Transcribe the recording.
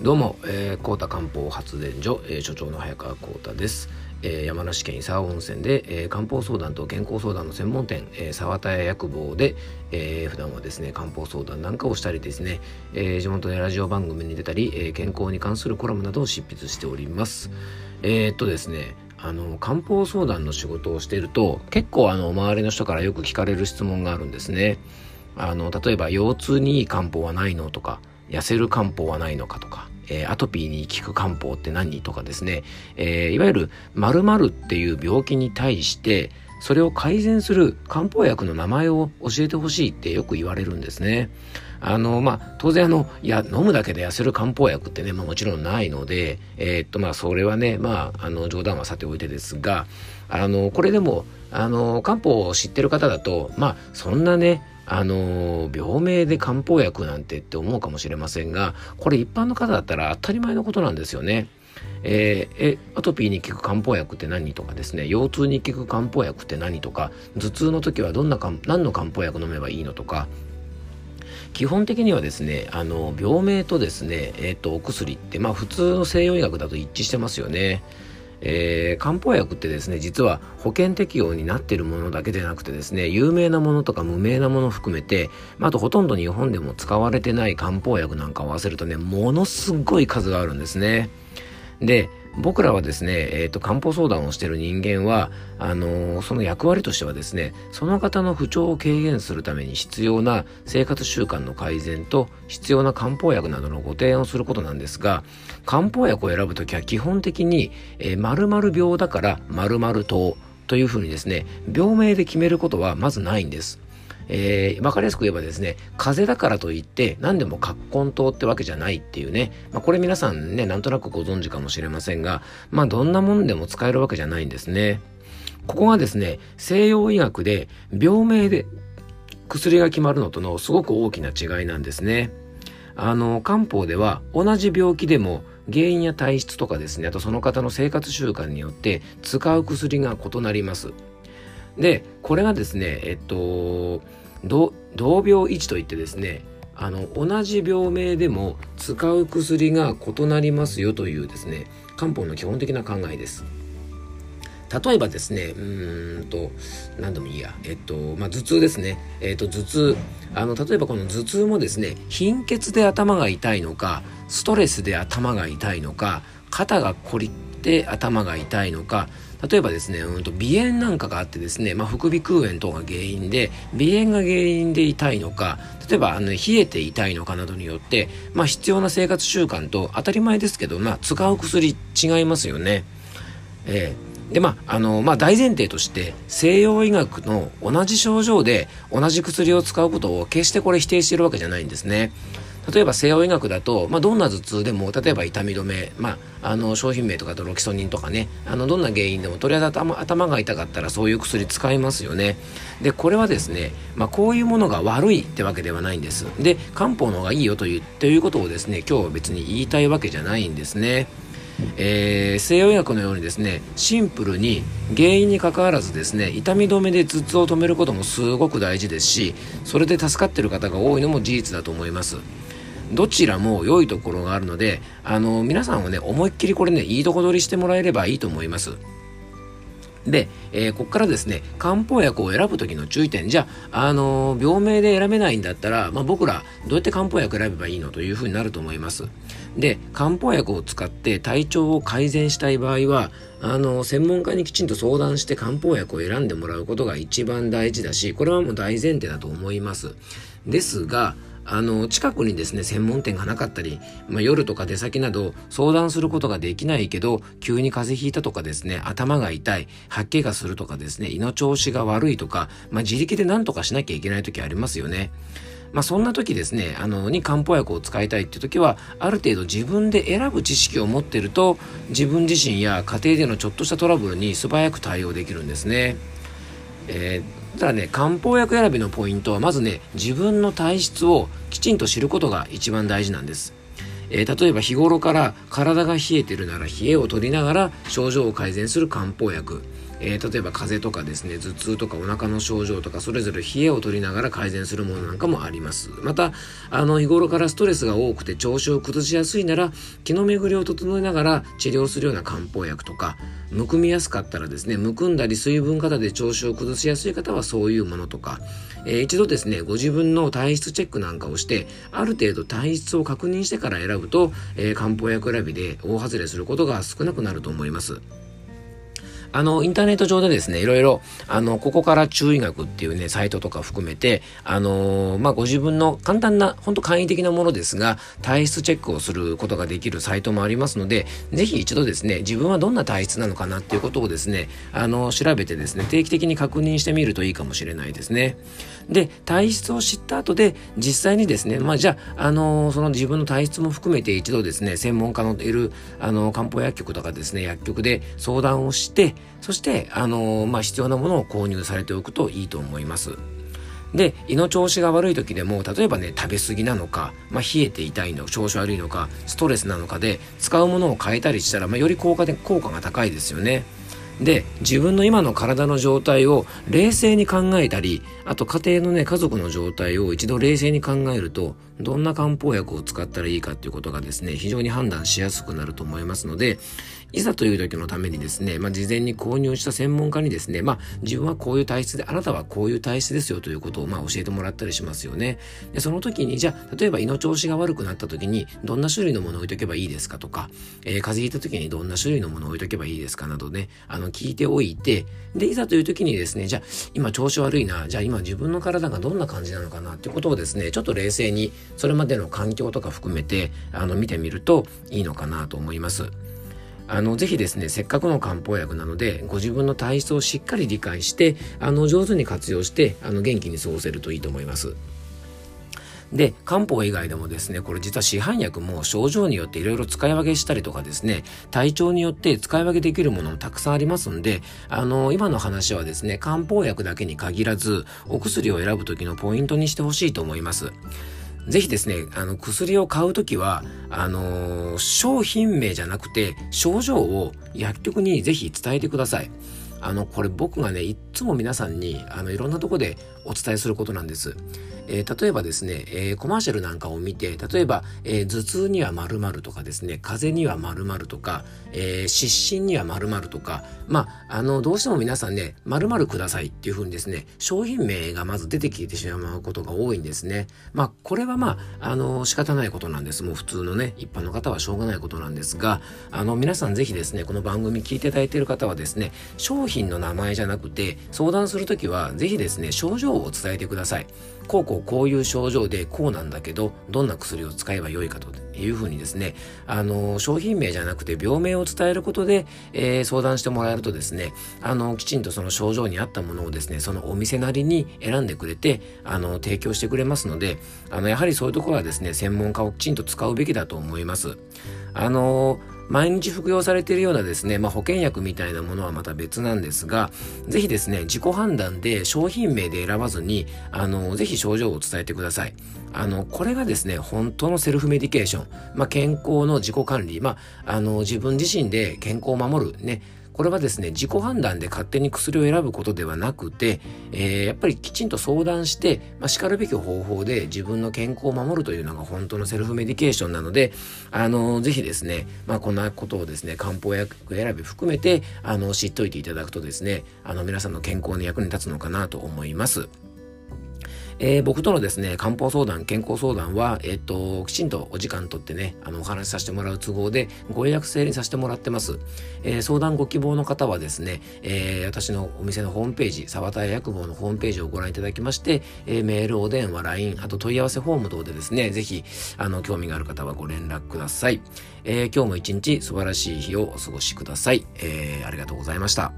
どうも、えー、高田漢方発電所、えー、所長の早川幸太です、えー、山梨県伊沢温泉で、えー、漢方相談と健康相談の専門店、えー、沢田屋薬房で、えー、普段はですね漢方相談なんかをしたりですね、えー、地元でラジオ番組に出たり、えー、健康に関するコラムなどを執筆しております。えー、っとですねあの漢方相談の仕事をしていると結構あの周りの人からよく聞かれる質問があるんですね。あの例えば腰痛にいい漢方はないのとか痩せる漢方はないのかとか、えー、アトピーに効く漢方って何とかですね、えー、いわゆる〇〇っていう病気に対してそれを改善する漢方薬の名前を教えてほしいってよく言われるんですね。あの、まあ、当然あの、いや、飲むだけで痩せる漢方薬ってね、まあもちろんないので、えー、っと、まあ、それはね、まあ、あの、冗談はさておいてですが、あの、これでも、あの、漢方を知ってる方だと、まあ、そんなね、あの病名で漢方薬なんてって思うかもしれませんがこれ一般の方だったら当たり前のことなんですよね。えー、えアトピーに効く漢方薬って何とかですね腰痛に効く漢方薬って何とか頭痛の時はどんなか何の漢方薬飲めばいいのとか基本的にはですねあの病名とですね、えー、とお薬ってまあ普通の西洋医学だと一致してますよね。えー、漢方薬ってですね実は保険適用になっているものだけでなくてですね有名なものとか無名なもの含めて、まあ、あとほとんど日本でも使われてない漢方薬なんかを合わせるとねものすごい数があるんですね。で僕らはですね、えーと、漢方相談をしている人間はあのー、その役割としてはですねその方の不調を軽減するために必要な生活習慣の改善と必要な漢方薬などのご提案をすることなんですが漢方薬を選ぶときは基本的に、えー、〇〇病だから〇〇糖というふうにですね病名で決めることはまずないんです。えー、わかりやすく言えばですね、風邪だからといって何でも葛根糖ってわけじゃないっていうね、まあ、これ皆さんね、なんとなくご存知かもしれませんが、まあどんなもんでも使えるわけじゃないんですね。ここがですね、西洋医学で病名で薬が決まるのとのすごく大きな違いなんですね。あの、漢方では同じ病気でも原因や体質とかですね、あとその方の生活習慣によって使う薬が異なります。で、これがですね、えっと、同病一といってですねあの同じ病名でも使う薬が異なりますよというですね漢方の基本的な考えです。例えばですね、うんと、何でもいいや、えっと、まあ、頭痛ですね。えっと、頭痛。あの、例えばこの頭痛もですね、貧血で頭が痛いのか、ストレスで頭が痛いのか、肩が凝って頭が痛いのか、例えばですね、うんと鼻炎なんかがあってですね、まあ、副鼻腔炎等が原因で、鼻炎が原因で痛いのか、例えばあの冷えて痛いのかなどによって、まあ、必要な生活習慣と当たり前ですけど、まあ、使う薬違いますよね。えー、でまああのまあ、大前提として西洋医学の同じ症状で同じ薬を使うことを決してこれ否定しているわけじゃないんですね。例えば西洋医学だと、まあ、どんな頭痛でも例えば痛み止め、まあ、あの商品名とかとロキソニンとかねあのどんな原因でもとりあえず頭頭が痛かったらそういう薬使いますよね。でこれはですね、まあ、こういうものが悪いってわけではないんです。で漢方の方がいいよというということをですね今日は別に言いたいわけじゃないんですね。えー、西洋医学のようにですねシンプルに原因にかかわらずですね痛み止めで頭痛を止めることもすごく大事ですしそれで助かってる方が多いのも事実だと思います。どちらも良いところがあるので、あの、皆さんはね、思いっきりこれね、いいとこ取りしてもらえればいいと思います。で、えー、ここからですね、漢方薬を選ぶ時の注意点。じゃあ、あのー、病名で選べないんだったら、まあ、僕ら、どうやって漢方薬選べばいいのというふうになると思います。で、漢方薬を使って体調を改善したい場合は、あのー、専門家にきちんと相談して漢方薬を選んでもらうことが一番大事だし、これはもう大前提だと思います。ですが、あの、近くにですね、専門店がなかったり、まあ、夜とか出先など相談することができないけど、急に風邪ひいたとかですね、頭が痛い、吐き気がするとかですね、胃の調子が悪いとか、まあ、自力で何とかしなきゃいけない時ありますよね。まあ、そんな時ですね、あの、に漢方薬を使いたいって時は、ある程度自分で選ぶ知識を持ってると、自分自身や家庭でのちょっとしたトラブルに素早く対応できるんですね。えー、ただね、漢方薬選びのポイントは、まずね、自分の体質をきちんと知ることが一番大事なんです。えー、例えば日頃から体が冷えてるなら冷えを取りながら症状を改善する漢方薬。えー、例えば風邪とかですね頭痛とかお腹の症状とかそれぞれ冷えを取りながら改善するものなんかもありますまたあの日頃からストレスが多くて調子を崩しやすいなら気の巡りを整えながら治療するような漢方薬とかむくみやすかったらですねむくんだり水分過多で調子を崩しやすい方はそういうものとか、えー、一度ですねご自分の体質チェックなんかをしてある程度体質を確認してから選ぶと、えー、漢方薬選びで大外れすることが少なくなると思います。あの、インターネット上でですね、いろいろ、あの、ここから注意学っていうね、サイトとか含めて、あのー、まあ、ご自分の簡単な、本当簡易的なものですが、体質チェックをすることができるサイトもありますので、ぜひ一度ですね、自分はどんな体質なのかなっていうことをですね、あの、調べてですね、定期的に確認してみるといいかもしれないですね。で、体質を知った後で、実際にですね、まあ、じゃあ、あのー、その自分の体質も含めて一度ですね、専門家のいる、あの、漢方薬局とかですね、薬局で相談をして、そして、あのー、まあ、必要なものを購入されておくといいと思います。で、胃の調子が悪い時でも、例えばね、食べ過ぎなのか、まあ、冷えて痛いの、調子悪いのか、ストレスなのかで、使うものを変えたりしたら、まあ、より効果で、効果が高いですよね。で、自分の今の体の状態を冷静に考えたり、あと家庭のね、家族の状態を一度冷静に考えると、どんな漢方薬を使ったらいいかっていうことがですね、非常に判断しやすくなると思いますので、いざという時のためにですね、まあ、事前に購入した専門家にですね、まあ、自分はこういう体質で、あなたはこういう体質ですよということを、まあ、教えてもらったりしますよね。で、その時に、じゃあ、例えば胃の調子が悪くなった時に、どんな種類のものを置いとけばいいですかとか、えー、風邪ひいた時にどんな種類のものを置いとけばいいですかなどね、あの、聞いておいて、で、いざという時にですね、じゃあ、今調子悪いな、じゃあ今自分の体がどんな感じなのかなってことをですね、ちょっと冷静に、それまでの環境とか含めて、あの、見てみるといいのかなと思います。あの、ぜひですね、せっかくの漢方薬なので、ご自分の体質をしっかり理解して、あの、上手に活用して、あの、元気に過ごせるといいと思います。で、漢方以外でもですね、これ実は市販薬も症状によっていろいろ使い分けしたりとかですね、体調によって使い分けできるものもたくさんありますんで、あの、今の話はですね、漢方薬だけに限らず、お薬を選ぶ時のポイントにしてほしいと思います。ぜひですね、あの、薬を買うときは、あのー、商品名じゃなくて、症状を薬局にぜひ伝えてください。あの、これ僕がね、いっつも皆さんに、あの、いろんなとこでお伝えすることなんです。えー、例えばですね、えー、コマーシャルなんかを見て、例えば、えー、頭痛には〇〇とかですね、風邪には〇〇とか、えー、失神には〇〇とか、まあ、あの、どうしても皆さんね、〇〇くださいっていうふうにですね、商品名がまず出てきてしまうことが多いんですね。まあ、これはまあ、あの、仕方ないことなんです。もう普通のね、一般の方はしょうがないことなんですが、あの、皆さんぜひですね、この番組聞いていただいている方はですね、商品の名前じゃなくて、相談するときは、ぜひですね、症状をを伝えてください。こうこうこういう症状でこうなんだけど、どんな薬を使えばよいかというふうにですね、あの、商品名じゃなくて病名を伝えることで、えー、相談してもらえるとですね、あの、きちんとその症状に合ったものをですね、そのお店なりに選んでくれて、あの、提供してくれますので、あの、やはりそういうところはですね、専門家をきちんと使うべきだと思います。あの毎日服用されているようなですね、まあ、保険薬みたいなものはまた別なんですが、ぜひですね、自己判断で商品名で選ばずに、あの、ぜひ症状を伝えてください。あの、これがですね、本当のセルフメディケーション、まあ、健康の自己管理、まあ、あの、自分自身で健康を守る、ね、これはですね、自己判断で勝手に薬を選ぶことではなくて、えー、やっぱりきちんと相談して、まあ、しかるべき方法で自分の健康を守るというのが本当のセルフメディケーションなので、あのー、ぜひですね、まあ、こんなことをですね、漢方薬選び含めて、あの、知っておいていただくとですね、あの、皆さんの健康の役に立つのかなと思います。えー、僕とのですね、漢方相談、健康相談は、えっ、と、きちんとお時間とってね、あの、お話しさせてもらう都合で、ご予約制にさせてもらってます。えー、相談ご希望の方はですね、えー、私のお店のホームページ、沢田屋薬房のホームページをご覧いただきまして、えメール、お電話、LINE、あと問い合わせフォーム等でですね、ぜひ、あの、興味がある方はご連絡ください。え今日も一日素晴らしい日をお過ごしください。えありがとうございました。